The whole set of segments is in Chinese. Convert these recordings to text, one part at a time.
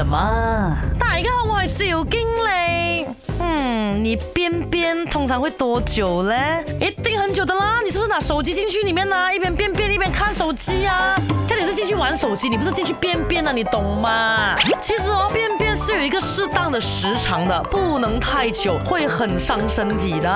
什么？大个好，我是尤经理。嗯，你便便通常会多久呢？一定很久的啦！你是不是拿手机进去里面呢？一边便便一边看手机啊？这里是进去玩手机，你不是进去便便啊，你懂吗？其实哦，便。是有一个适当的时长的，不能太久，会很伤身体的。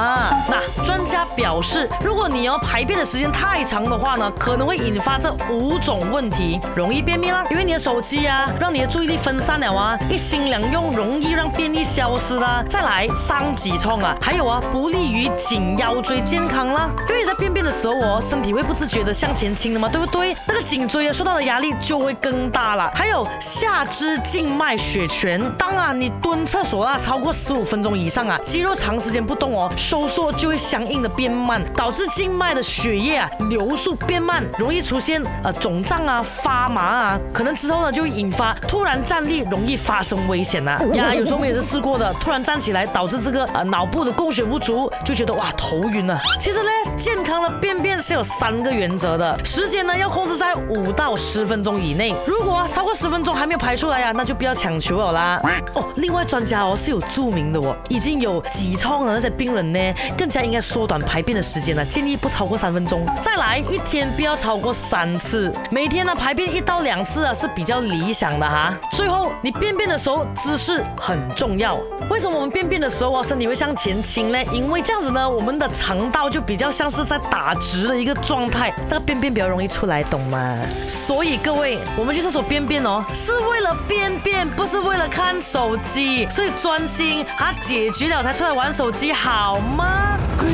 那专家表示，如果你要排便的时间太长的话呢，可能会引发这五种问题，容易便秘啦，因为你的手机啊，让你的注意力分散了啊，一心两用，容易让便秘消失啦。再来伤脊痛啊，还有啊，不利于颈腰椎健康啦，因为在便便的时候哦，身体会不自觉的向前倾的嘛，对不对？那个颈椎啊，受到的压力就会更大了。还有下肢静脉血栓。当然，你蹲厕所啊，超过十五分钟以上啊，肌肉长时间不动哦，收缩就会相应的变慢，导致静脉的血液啊流速变慢，容易出现呃肿胀啊、发麻啊，可能之后呢就引发突然站立容易发生危险呐。呀，有时候我们也是试过的，突然站起来导致这个呃脑部的供血不足，就觉得哇头晕啊。其实呢，健康的便便是有三个原则的，时间呢要控制在五到十分钟以内，如果超过十分钟还没有排出来呀，那就不要强求哦。啦哦，另外专家哦是有著名的哦，已经有痔疮的那些病人呢，更加应该缩短排便的时间了，建议不超过三分钟。再来一天不要超过三次，每天呢排便一到两次啊是比较理想的哈。最后你便便的时候姿势很重要，为什么我们便便的时候啊身体会向前倾呢？因为这样子呢，我们的肠道就比较像是在打直的一个状态，那个便便比较容易出来，懂吗？所以各位，我们去厕所便便哦，是为了便便，不是为了。看手机，所以专心啊，解决了才出来玩手机，好吗？哦，你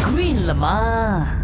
green 了嘛！